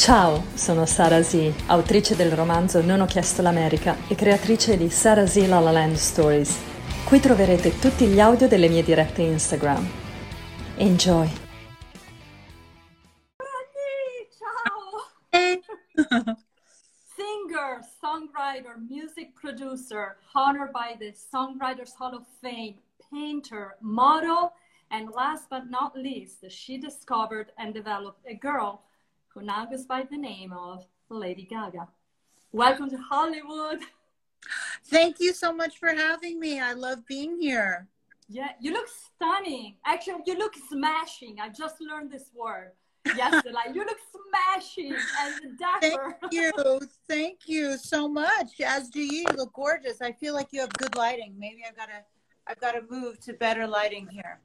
Ciao, sono Sara Z, autrice del romanzo Non ho chiesto l'America e creatrice di Sara Z La La Land Stories. Qui troverete tutti gli audio delle mie dirette Instagram. Enjoy! Ciao! Singer, songwriter, music producer, honored by the Songwriters Hall of Fame, painter, model, and last but not least, she discovered and developed a girl who now goes by the name of Lady Gaga. Welcome to Hollywood. Thank you so much for having me. I love being here. Yeah, you look stunning. Actually, you look smashing. I just learned this word yesterday. like, you look smashing and dapper. Thank you. Thank you so much. As do you. You look gorgeous. I feel like you have good lighting. Maybe I've got to I've got to move to better lighting here.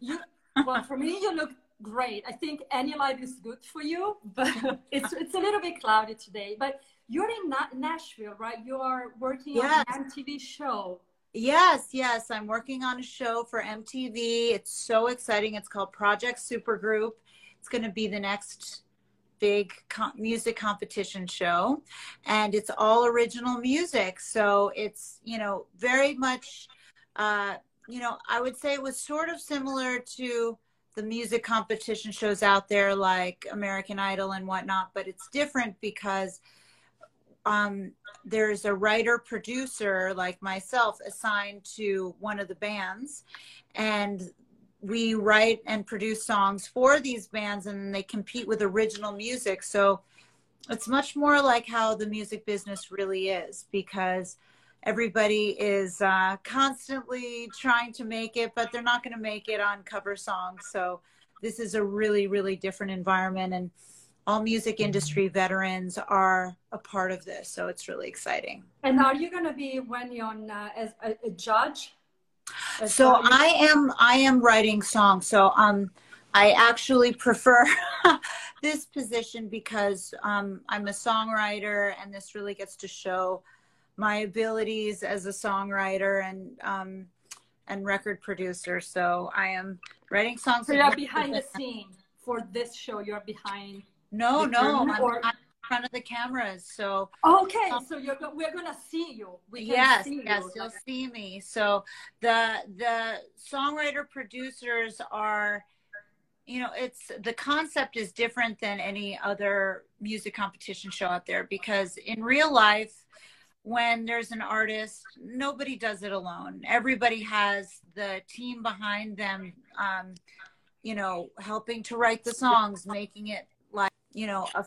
You well, for me, you look great. I think any light is good for you, but it's it's a little bit cloudy today. But you're in Nashville, right? You are working yes. on an MTV show. Yes, yes, I'm working on a show for MTV. It's so exciting. It's called Project Supergroup. It's going to be the next big com- music competition show and it's all original music so it's you know very much uh, you know i would say it was sort of similar to the music competition shows out there like American Idol and whatnot, but it's different because um, there's a writer producer like myself assigned to one of the bands, and we write and produce songs for these bands, and they compete with original music. So it's much more like how the music business really is because everybody is uh, constantly trying to make it, but they're not going to make it on cover songs. So this is a really, really different environment, and all music industry veterans are a part of this. So it's really exciting. And are you going to be when you're on uh, as a, a judge? As so I am. I am writing songs. So um. I actually prefer this position because um, I'm a songwriter, and this really gets to show my abilities as a songwriter and um, and record producer. So I am writing songs. So you're behind the scene for this show. You're behind. No, no, I'm, or... I'm, in front of the cameras. So okay, um, so you're we're gonna see you. We yes, see yes, you. will see me. So the the songwriter producers are you know it's the concept is different than any other music competition show out there because in real life when there's an artist, nobody does it alone. Everybody has the team behind them, um, you know, helping to write the songs, making it like, you know, a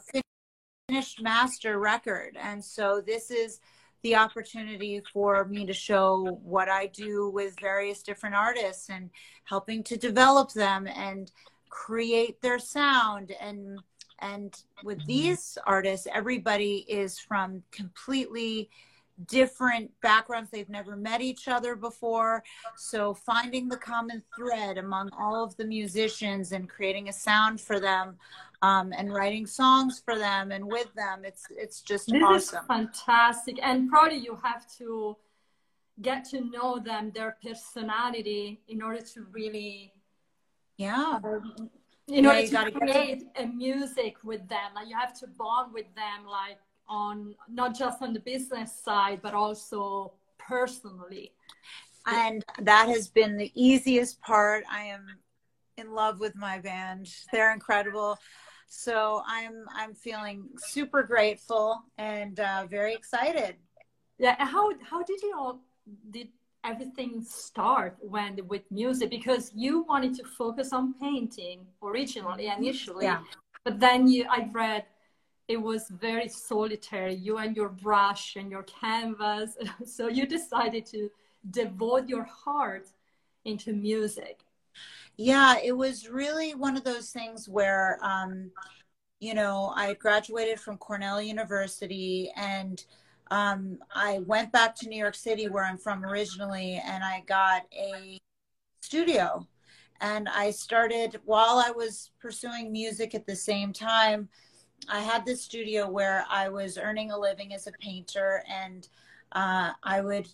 finished master record. And so this is the opportunity for me to show what I do with various different artists and helping to develop them and create their sound and and with mm-hmm. these artists everybody is from completely different backgrounds. They've never met each other before. So finding the common thread among all of the musicians and creating a sound for them um, and writing songs for them and with them, it's it's just this awesome. is fantastic. And probably you have to get to know them, their personality, in order to really, yeah. Um, in yeah, order to create to... a music with them, like you have to bond with them, like on not just on the business side but also personally. And that has been the easiest part. I am in love with my band. They're incredible. So i'm i'm feeling super grateful and uh, very excited. Yeah how how did you all did everything start when with music? Because you wanted to focus on painting originally initially yeah. but then you i read it was very solitary you and your brush and your canvas. So you decided to devote your heart into music. Yeah it was really one of those things where um, you know i graduated from cornell university and um, i went back to new york city where i'm from originally and i got a studio. And i started while i was pursuing music at the same time I had this studio where I was earning a living as a painter, and uh, I would,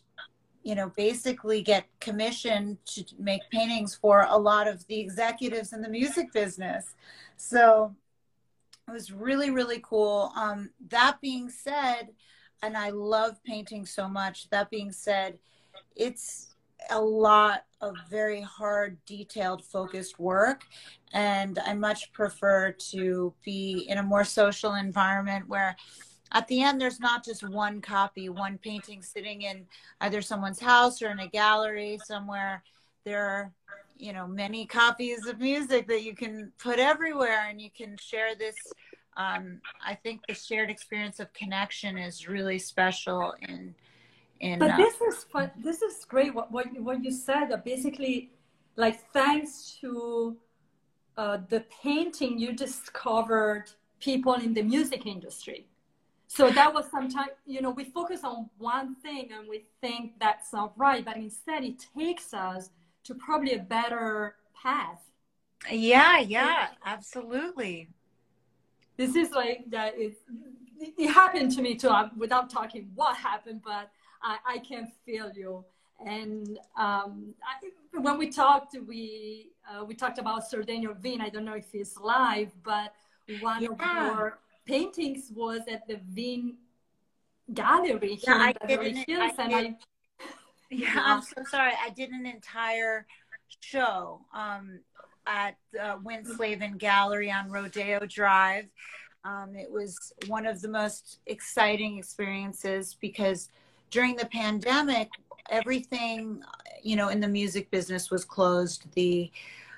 you know, basically get commissioned to make paintings for a lot of the executives in the music business. So it was really really cool. Um, that being said, and I love painting so much. That being said, it's a lot of very hard, detailed, focused work. And I much prefer to be in a more social environment where at the end there's not just one copy, one painting sitting in either someone's house or in a gallery somewhere. There are, you know, many copies of music that you can put everywhere and you can share this. Um, I think the shared experience of connection is really special in in, but uh, this is fun. This is great. What what you, what you said. Basically, like thanks to uh, the painting, you discovered people in the music industry. So that was sometimes, you know, we focus on one thing and we think that's not right, but instead it takes us to probably a better path. Yeah, yeah, absolutely. This is like that. It, it happened to me too. Uh, without talking what happened, but I, I can feel you. And um, I, when we talked, we uh, we talked about Sir Daniel Veen. I don't know if he's live, but one yeah. of your paintings was at the Veen Gallery yeah, here in Beverly Hills, I and I. Yeah, I'm so sorry. I did an entire show um, at uh, Winn Slavin Gallery on Rodeo Drive. Um, it was one of the most exciting experiences because during the pandemic, everything, you know, in the music business was closed. The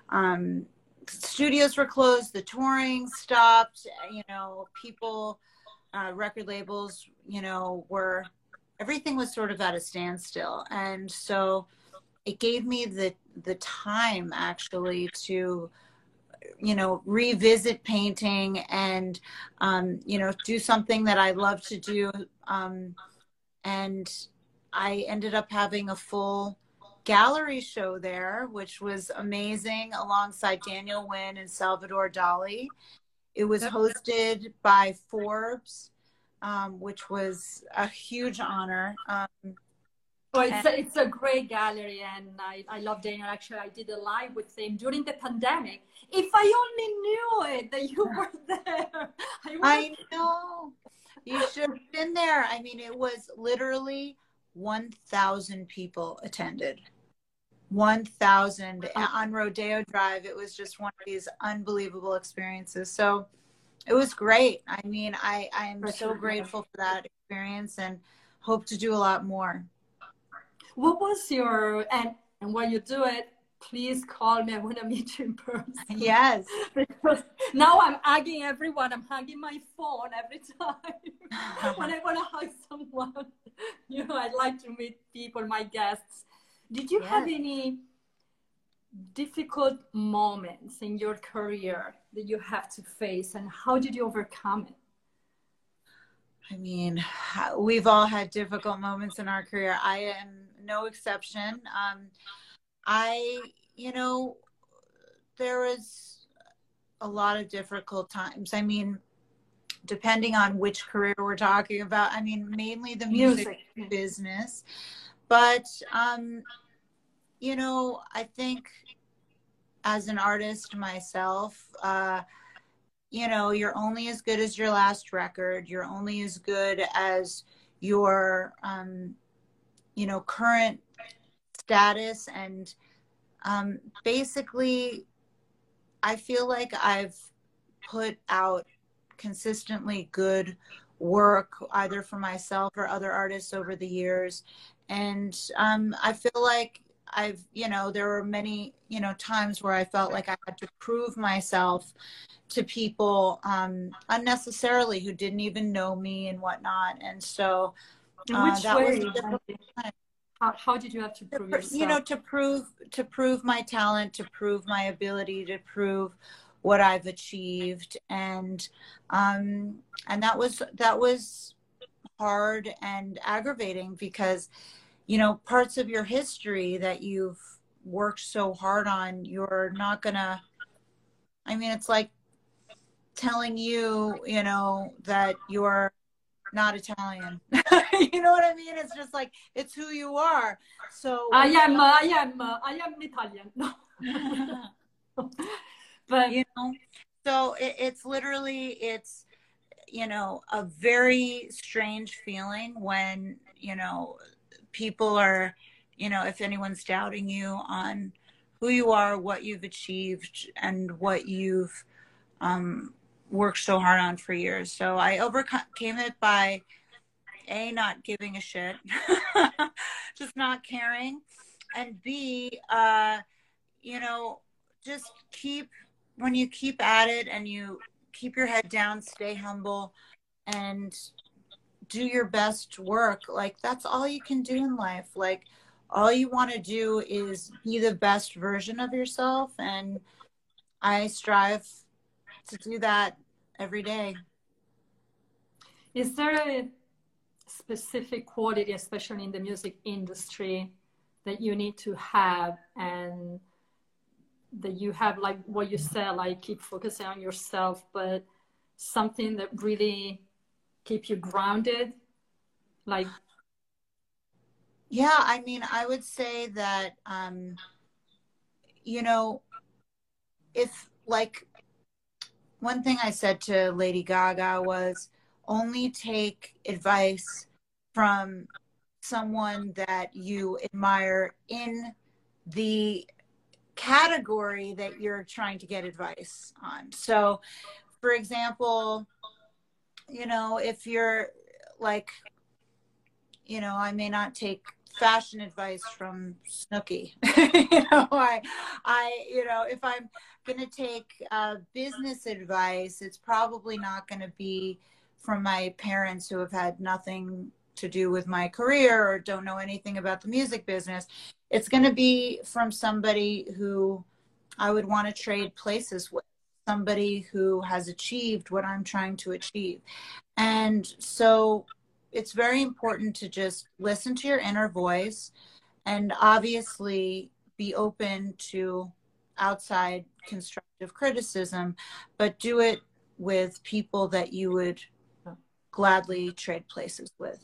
um, studios were closed, the touring stopped, you know, people, uh, record labels, you know, were, everything was sort of at a standstill. And so it gave me the, the time actually to, you know revisit painting and um, you know do something that i love to do um, and I ended up having a full gallery show there, which was amazing alongside Daniel Winn and Salvador Dali. It was hosted by Forbes, um, which was a huge honor. Um, oh, it's, a, it's a great gallery, and I, I love Daniel. Actually, I did a live with him during the pandemic. If I only knew it that you were there, I, I know. You should have been there. I mean, it was literally 1,000 people attended. 1,000 on Rodeo Drive. It was just one of these unbelievable experiences. So it was great. I mean, I, I am so grateful for that experience and hope to do a lot more. What was your, and, and when you do it, please call me. I want to meet you in person. Yes. because now I'm hugging everyone. I'm hugging my phone every time when I want to hug someone. You know, I like to meet people, my guests. Did you yes. have any difficult moments in your career that you have to face, and how did you overcome it? I mean, we've all had difficult moments in our career. I am no exception. Um, I, you know, there was a lot of difficult times. I mean, depending on which career we're talking about, I mean, mainly the music, music. business. But, um, you know, I think as an artist myself, uh, you know, you're only as good as your last record. You're only as good as your, um, you know, current status and um, basically i feel like i've put out consistently good work either for myself or other artists over the years. And um, i feel like i've you know there were many you know times where i felt like i had to prove myself to people um, unnecessarily who didn't even know me and whatnot. And so uh, that way? was how, how did you have to prove yourself? You know, to prove to prove my talent, to prove my ability, to prove what I've achieved, and um, and that was that was hard and aggravating because you know parts of your history that you've worked so hard on, you're not gonna. I mean, it's like telling you, you know, that you're not Italian. you know what I mean? It's just like it's who you are. So I am, I am, I am Italian. No. but you know, So it, it's literally it's you know a very strange feeling when you know people are you know if anyone's doubting you on who you are, what you've achieved, and what you've um, worked so hard on for years. So I overcame it by a not giving a shit, just not caring, and b uh, you know just keep when you keep at it and you keep your head down, stay humble, and do your best work. Like that's all you can do in life. Like all you want to do is be the best version of yourself and I strive to do that every day. Is there a specific quality, especially in the music industry, that you need to have and that you have like what you said, like keep focusing on yourself, but something that really keep you grounded? Like yeah, I mean, I would say that um you know, if like one thing I said to Lady Gaga was only take advice from someone that you admire in the category that you're trying to get advice on. So, for example, you know, if you're like, you know, I may not take fashion advice from Snooki. you know, I, I, you know, if I'm going to take uh, business advice, it's probably not going to be from my parents who have had nothing to do with my career or don't know anything about the music business. It's going to be from somebody who I would want to trade places with, somebody who has achieved what I'm trying to achieve. And so it's very important to just listen to your inner voice and obviously be open to outside constructive criticism, but do it with people that you would gladly trade places with.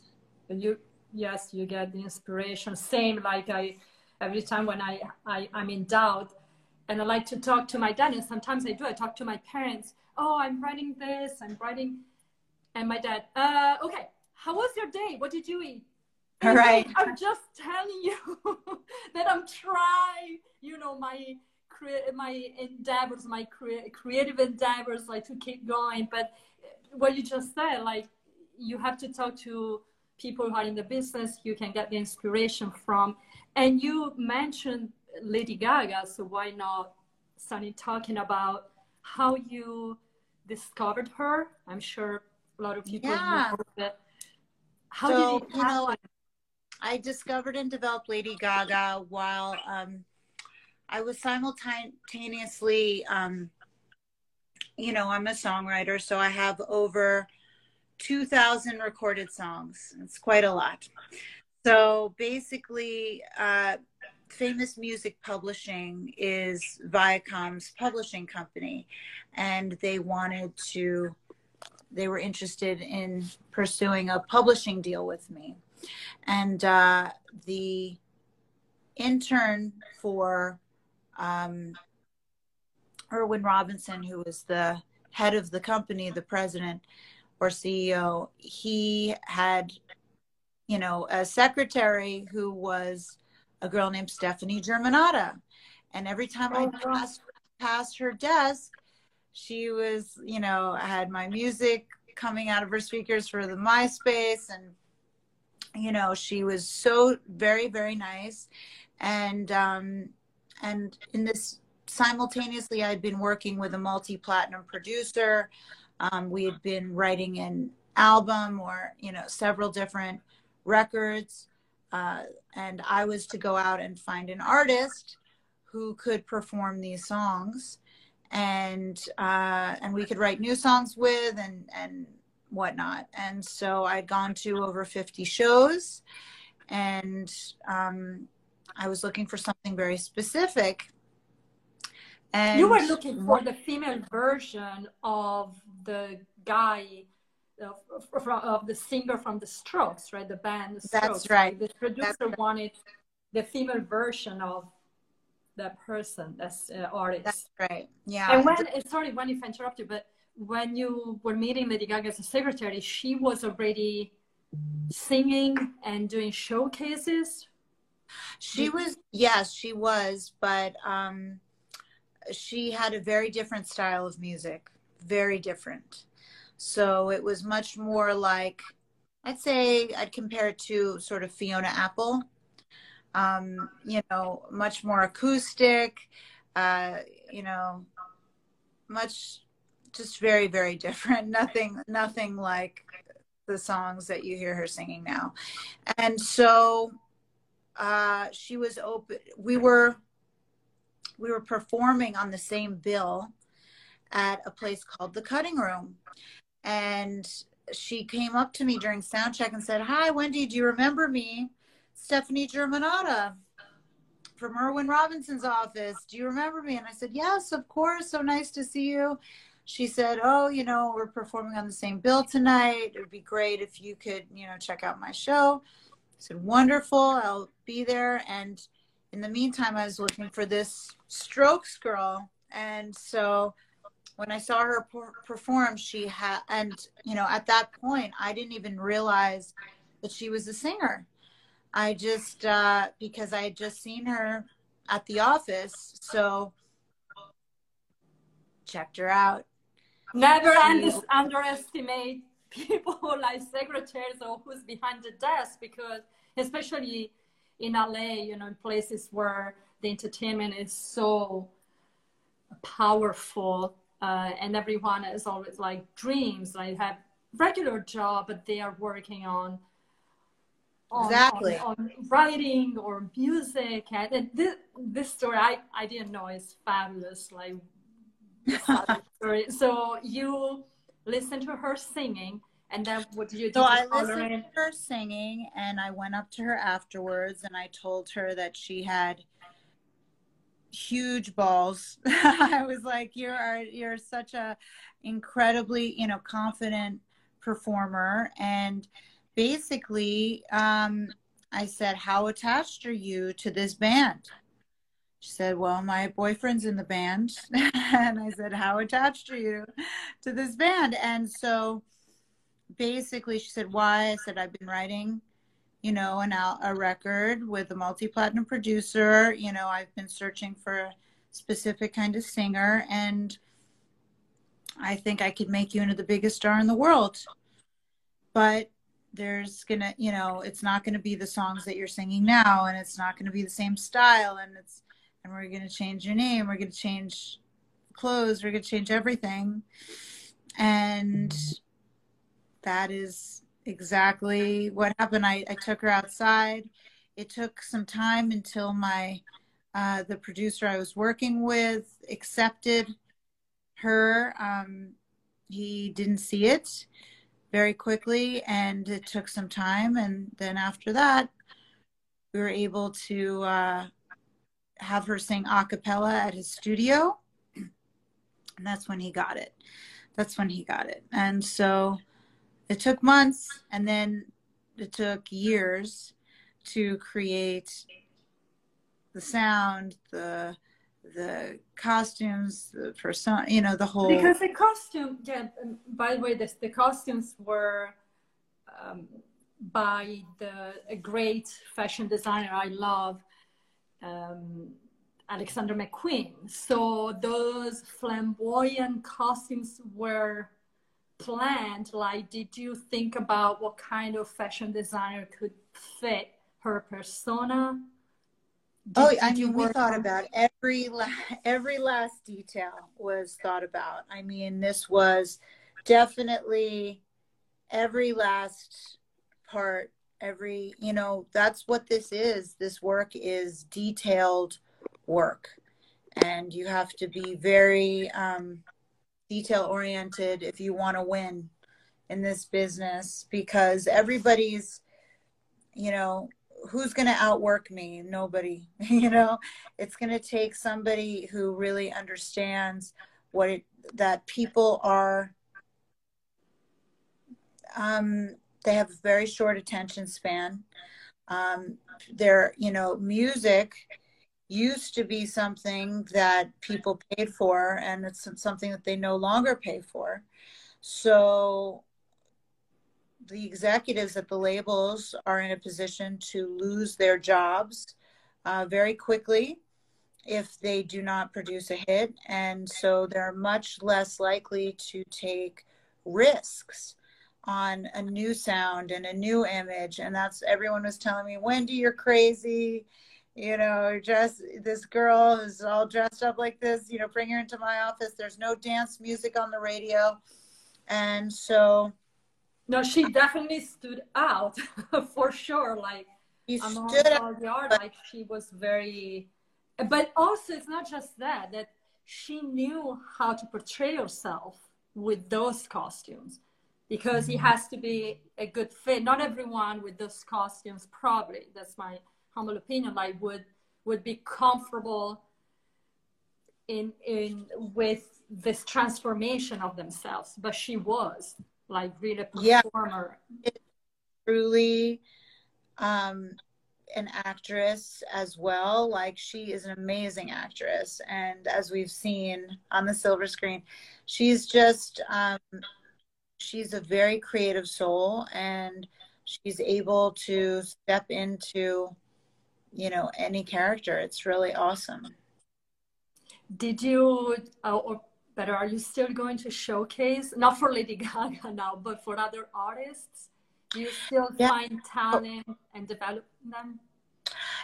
And you, yes, you get the inspiration. Same like I, every time when I, I I'm in doubt, and I like to talk to my dad, and sometimes I do. I talk to my parents. Oh, I'm writing this. I'm writing, and my dad. Uh, okay, how was your day? What did you eat? All right. I'm just telling you that I'm trying. You know my my endeavors, my cre- creative endeavors, like to keep going. But what you just said, like you have to talk to people who are in the business. You can get the inspiration from. And you mentioned Lady Gaga, so why not starting talking about how you discovered her? I'm sure a lot of people yeah. know that. How so, did you know? I discovered and developed Lady Gaga while um, I was simultaneously, um, you know, I'm a songwriter, so I have over 2,000 recorded songs. It's quite a lot. So basically, uh, Famous Music Publishing is Viacom's publishing company, and they wanted to, they were interested in pursuing a publishing deal with me. And uh, the intern for um, Irwin Robinson, who was the head of the company, the president or CEO, he had, you know, a secretary who was a girl named Stephanie Germanotta. And every time oh, I passed past her desk, she was, you know, I had my music coming out of her speakers for the MySpace and you know, she was so very, very nice. And um and in this simultaneously I'd been working with a multi-platinum producer. Um, we had been writing an album or, you know, several different records. Uh, and I was to go out and find an artist who could perform these songs, and uh, and we could write new songs with and and whatnot. And so I'd gone to over fifty shows, and um, I was looking for something very specific. And you were looking for the female version of the guy of, of, the singer from the Strokes, right? The band. The Strokes. That's right. The producer That's wanted the female version of that person, that's uh, artist. That's right. Yeah. And when sorry, when if I interrupt you, but when you were meeting Lady Gaga as a secretary, she was already singing and doing showcases. She was yes, she was, but um, she had a very different style of music, very different. So it was much more like I'd say I'd compare it to sort of Fiona Apple. Um, you know, much more acoustic, uh, you know, much just very, very different. Nothing nothing like the songs that you hear her singing now. And so uh she was open we were we were performing on the same bill at a place called the cutting room and she came up to me during sound check and said hi wendy do you remember me stephanie germanotta from irwin robinson's office. Do you remember me? And i said yes of course. So nice to see you. She said oh you know we're performing on the same bill tonight. It would be great if you could you know check out my show. I said wonderful. I'll be there. And in the meantime, I was looking for this strokes girl. And so when I saw her perform, she had, and you know, at that point, I didn't even realize that she was a singer. I just, uh, because I had just seen her at the office. So checked her out. Never she, underestimate people like secretaries or who's behind the desk because, especially in LA, you know, in places where the entertainment is so powerful uh, and everyone is always like dreams, like have regular job, but they are working on, on exactly on, on, writing or music. And this, this story I, I didn't know is fabulous. Like, story. so you listen to her singing and then what did you do? So I listened to her singing and I went up to her afterwards and I told her that she had huge balls. I was like, You're you're such a incredibly, you know, confident performer. And basically, um, I said, How attached are you to this band? She said, Well, my boyfriend's in the band. and I said, How attached are you to this band? And so basically she said why i said i've been writing you know an a record with a multi-platinum producer you know i've been searching for a specific kind of singer and i think i could make you into the biggest star in the world but there's gonna you know it's not gonna be the songs that you're singing now and it's not gonna be the same style and it's and we're gonna change your name we're gonna change clothes we're gonna change everything and that is exactly what happened. I, I took her outside. It took some time until my uh, the producer I was working with accepted her. Um, he didn't see it very quickly, and it took some time. And then after that, we were able to uh, have her sing a cappella at his studio. And that's when he got it. That's when he got it. And so it took months and then it took years to create the sound, the the costumes, the person, you know, the whole. Because the costume, yeah. By the way, this the costumes were um, by the a great fashion designer I love, um, Alexander McQueen. So those flamboyant costumes were planned like did you think about what kind of fashion designer could fit her persona did, oh i mean we thought about every every last detail was thought about. I mean this was definitely every last part every you know that's what this is. This work is detailed work. And you have to be very um, detail oriented if you want to win in this business because everybody's you know who's going to outwork me? Nobody you know? It's going to take somebody who really understands what it that people are um they have a very short attention span. Um they're you know music used to be something that people paid for and it's something that they no longer pay for. So the executives at the labels are in a position to lose their jobs uh, very quickly if they do not produce a hit. And so they're much less likely to take risks on a new sound and a new image. And that's everyone was telling me wendy you're crazy. You know just this girl is all dressed up like this. You know bring her into my office. There's no dance music on the radio. And so no she definitely stood out for sure like she stood out the art, like she was very but also it's not just that that she knew how to portray herself with those costumes because it mm-hmm. has to be a good fit. Not everyone with those costumes probably, that's my humble opinion, like would would be comfortable in in with this transformation of themselves. But she was like really a performer. Yeah, truly um an actress as well. Like she is an amazing actress, and as we've seen on the silver screen, she's just um, she's a very creative soul and she's able to step into you know any character it's really awesome did you uh, or better are you still going to showcase not for lady gaga now but for other artists do you still yeah. find talent and develop them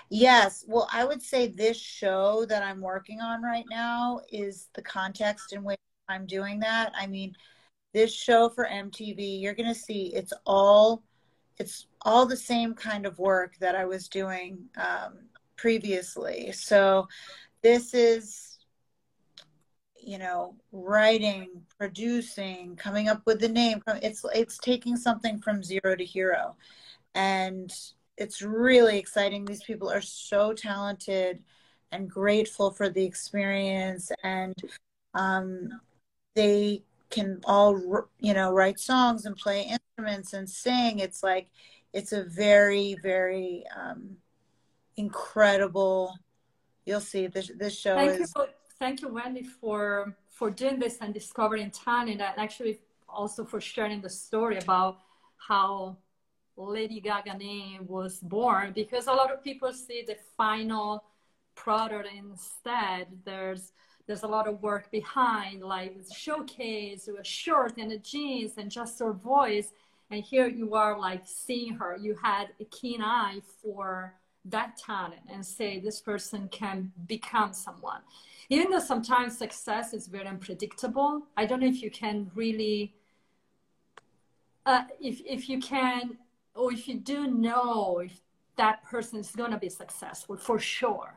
yes well i would say this show that i'm working on right now is the context in which i'm doing that i mean this show for MTV, you're going to see it's all it's all the same kind of work that I was doing um, previously. So this is you know writing producing coming up with the name it's it's taking something from zero to hero. And it's really exciting. These people are so talented and grateful for the experience. And um, they can all you know write songs and play instruments and sing. It's like it's a very very um, incredible you'll see this this show thank is you, thank you wendy for for doing this and discovering talent and uh, actually also for sharing the story about how lady gaga name was born because a lot of people see the final product instead there's there's a lot of work behind, like a showcase, a shirt and a jeans and just her voice. And here you are like seeing her. You had a keen eye for that talent and say this person can become someone. Even though sometimes success is very unpredictable, I don't know if you can really, uh, if, if you can, or if you do know if that person is going to be successful for sure.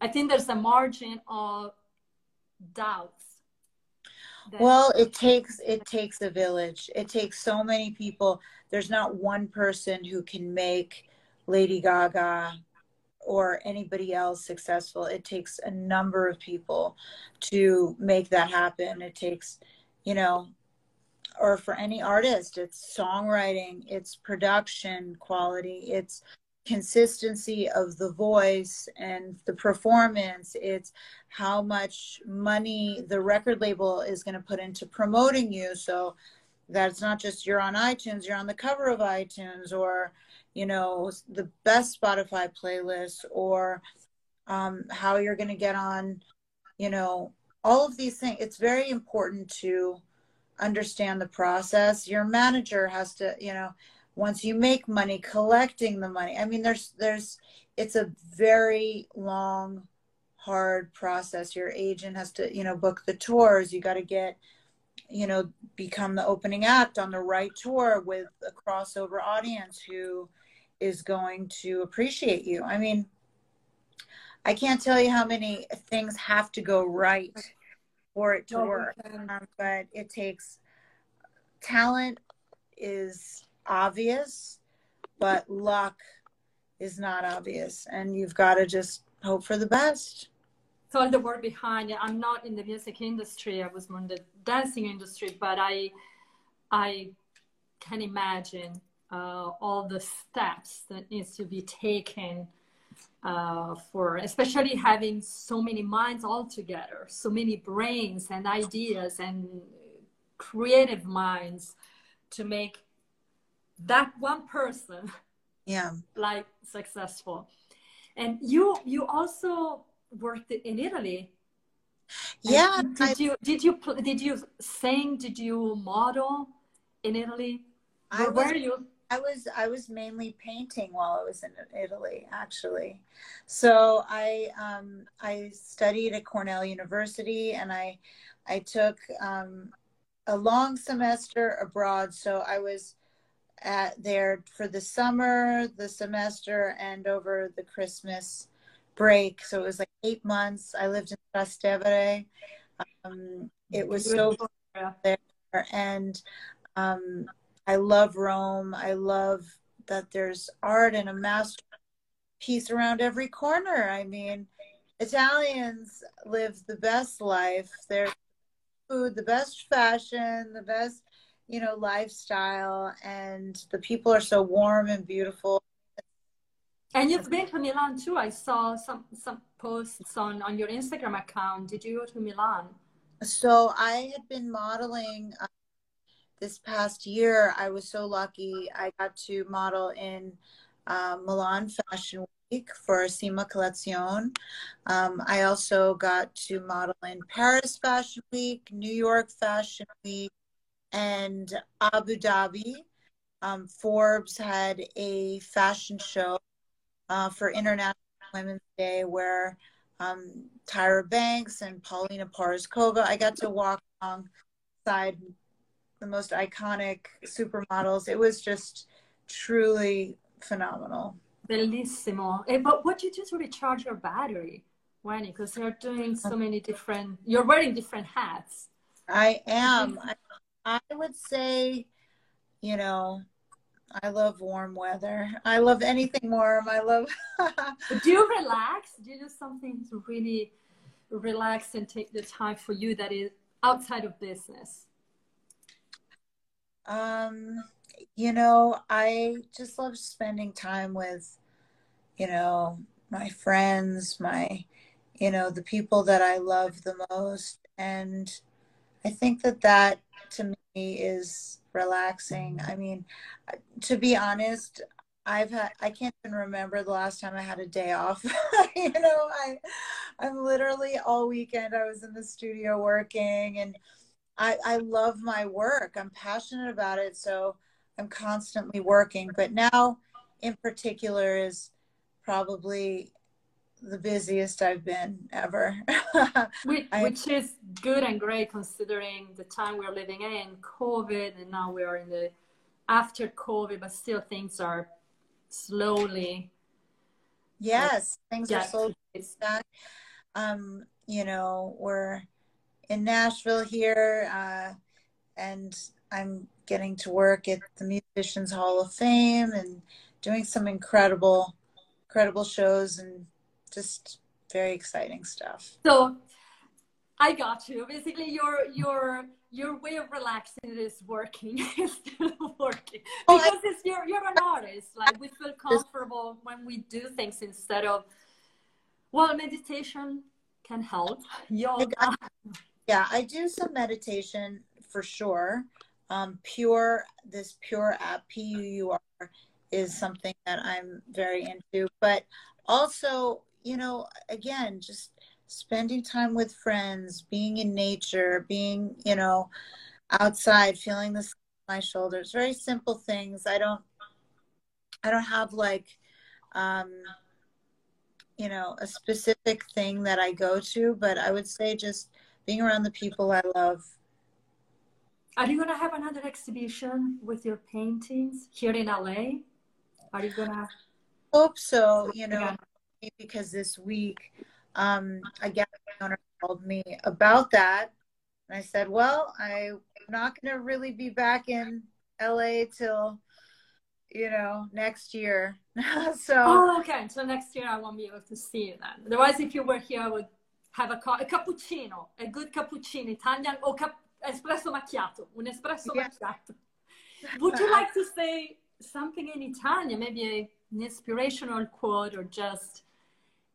I think there's a margin of doubts well it takes it takes a village it takes so many people there's not one person who can make lady gaga or anybody else successful it takes a number of people to make that happen. It takes you know or for any artist it's songwriting it's production quality it's consistency of the voice and the performance it's how much money the record label is going to put into promoting you. So that's not just you're on itunes you're on the cover of itunes or you know the best spotify playlist or um, how you're going to get on you know all of these things it's very important to understand the process. Your manager has to you know once you make money collecting the money. I mean there's there's it's a very long hard process. Your agent has to you know book the tours. You got to get you know become the opening act on the right tour with a crossover audience who is going to appreciate you i mean i can't tell you how many things have to go right for it to work um, but it takes talent is obvious, but luck is not obvious. And you've got to just hope for the best. So the work behind it, I'm not in the music industry. I was more in the dancing industry, but I, I can imagine uh, all the steps that needs to be taken uh, for especially having so many minds all together, so many brains and ideas and creative minds to make that one person yeah like successful and you you also worked in italy yeah did you did you did you sing did you model in italy I was, were you I was I was mainly painting while I was in Italy, actually. So I um, I studied at Cornell University, and I I took um, a long semester abroad. So I was at there for the summer, the semester, and over the Christmas break. So it was like eight months. I lived in Trastevere. Um, it was so there, and um, I love Rome. I love that there's art and a masterpiece around every corner. I mean, Italians live the best life. Their food, the best fashion, the best, you know, lifestyle, and the people are so warm and beautiful. And you've been to Milan too. I saw some some posts on on your Instagram account. Did you go to Milan? So I had been modeling uh, this past year. I was so lucky. I got to model in uh, Milan Fashion Week for Sima Collection. Um, I also got to model in Paris Fashion Week, New York Fashion Week, and Abu Dhabi. Um, Forbes had a fashion show uh, for International Women's Day where um, Tyra Banks and Paulina Porizkova, I got to walk alongside the most iconic supermodels. It was just truly phenomenal. Bellissimo. Eh, but what do you do to recharge your battery, Wendy? Because you're doing so many different, you're wearing different hats. I am. I, I would say, you know, I love warm weather. I love anything warm. I love. do you relax? Do you do something to really relax and take the time for you that is outside of business? Um, you know, I just love spending time with you know, my friends, my, you know, the people that I love the most. And I think that that to me is relaxing. I mean, to be honest, I've had I can't even remember the last time I had a day off. you know, I I'm literally all weekend I was in the studio working and I I love my work. I'm passionate about it, so I'm constantly working. But now in particular is probably the busiest I've been ever. which, which, is good and great considering the time we're living in, COVID, and now we're in the after COVID, but still things are slowly. Yes, like, things are slowly back. Um, you know, we're in Nashville here, uh, and I'm getting to work at the Musicians Hall of Fame and doing some incredible incredible shows and just very exciting stuff. So I got you. Basically, your your your way of relaxing is working. is still working oh, because it's you're you're an artist. Like we feel comfortable when we do things instead of. Well, meditation can help. Yoga. Yeah, I do some meditation for sure. Um, pure this pure app P U U R is something that I'm very into. But also, you know, again, just spending time with friends, being in nature, being, you know, outside, feeling the my shoulders, very simple things. I don't, I don't have like, um, you know, a specific thing that I go to, but I would say just being around the people I love. Are you going to have another exhibition with your paintings here in LA? Are you gonna? Hope so. You know, yeah. Because this week, um, a gallery owner called me about that, and I said, "Well, I'm not gonna really be back in LA till." you know, next year. so. Oh, okay. So next year I won't be able to see you then. Otherwise, if you were here, I would have a, a cappuccino, a good cappuccino, Italian or cap- espresso macchiato, un espresso yeah. macchiato. Would you like to say something in Italian, maybe a, an inspirational quote or just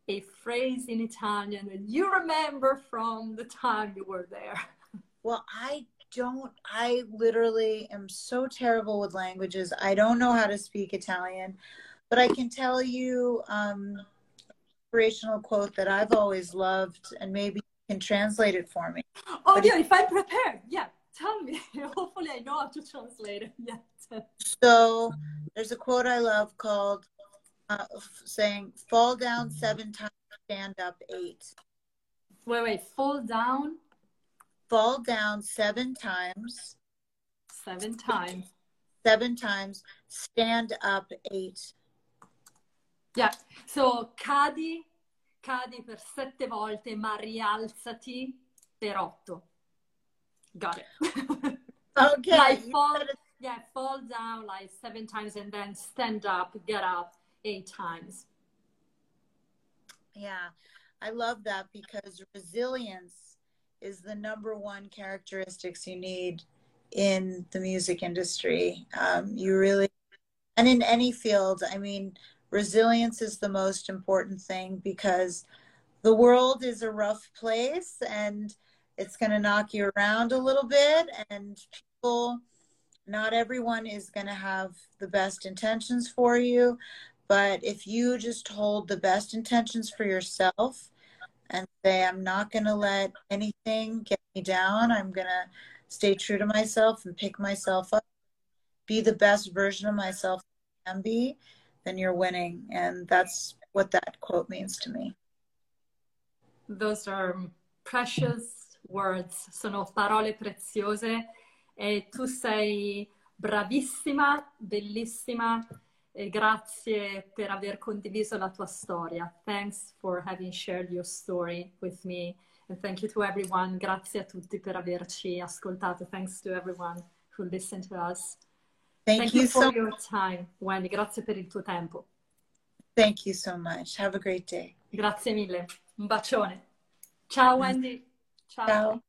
a phrase in Italian that you remember from the time you were there. Well, I don't, I literally am so terrible with languages. I don't know how to speak Italian, but I can tell you um inspirational quote that I've always loved and maybe you can translate it for me. Oh but yeah, if I'm prepared, yeah, tell me. Hopefully I know how to translate it. Yeah. So there's a quote I love called uh, saying, fall down seven times, stand up eight. Wait, wait, fall down? Fall down seven times. Seven times. Seven times, stand up eight. Yeah, so cadi, cadi per sette volte, ma rialzati per otto. Got it. Okay. like fall, yeah, fall down like seven times and then stand up, get up eight times. Yeah, I love that because resilience is the number one characteristics you need in the music industry. Um, you really, and in any field, I mean, resilience is the most important thing because the world is a rough place and it's going to knock you around a little bit and people not everyone is going to have the best intentions for you but if you just hold the best intentions for yourself and say i'm not going to let anything get me down. I'm going to stay true to myself and pick myself up be the best version of myself I can be then you're winning. And that's what that quote means to me. Those are precious words. Sono parole preziose. E tu sei bravissima, bellissima e grazie per aver condiviso la tua storia. Thanks for having shared your story with me and thank you to everyone. Grazie a tutti per averci ascoltato. Thanks to everyone who listened to us. Thank, thank you, you, for so your time, Wendy. Grazie per il tuo tempo. Thank you so much. Have a great day. Grazie mille. Un bacione. Ciao Wendy. Ciao. Ciao.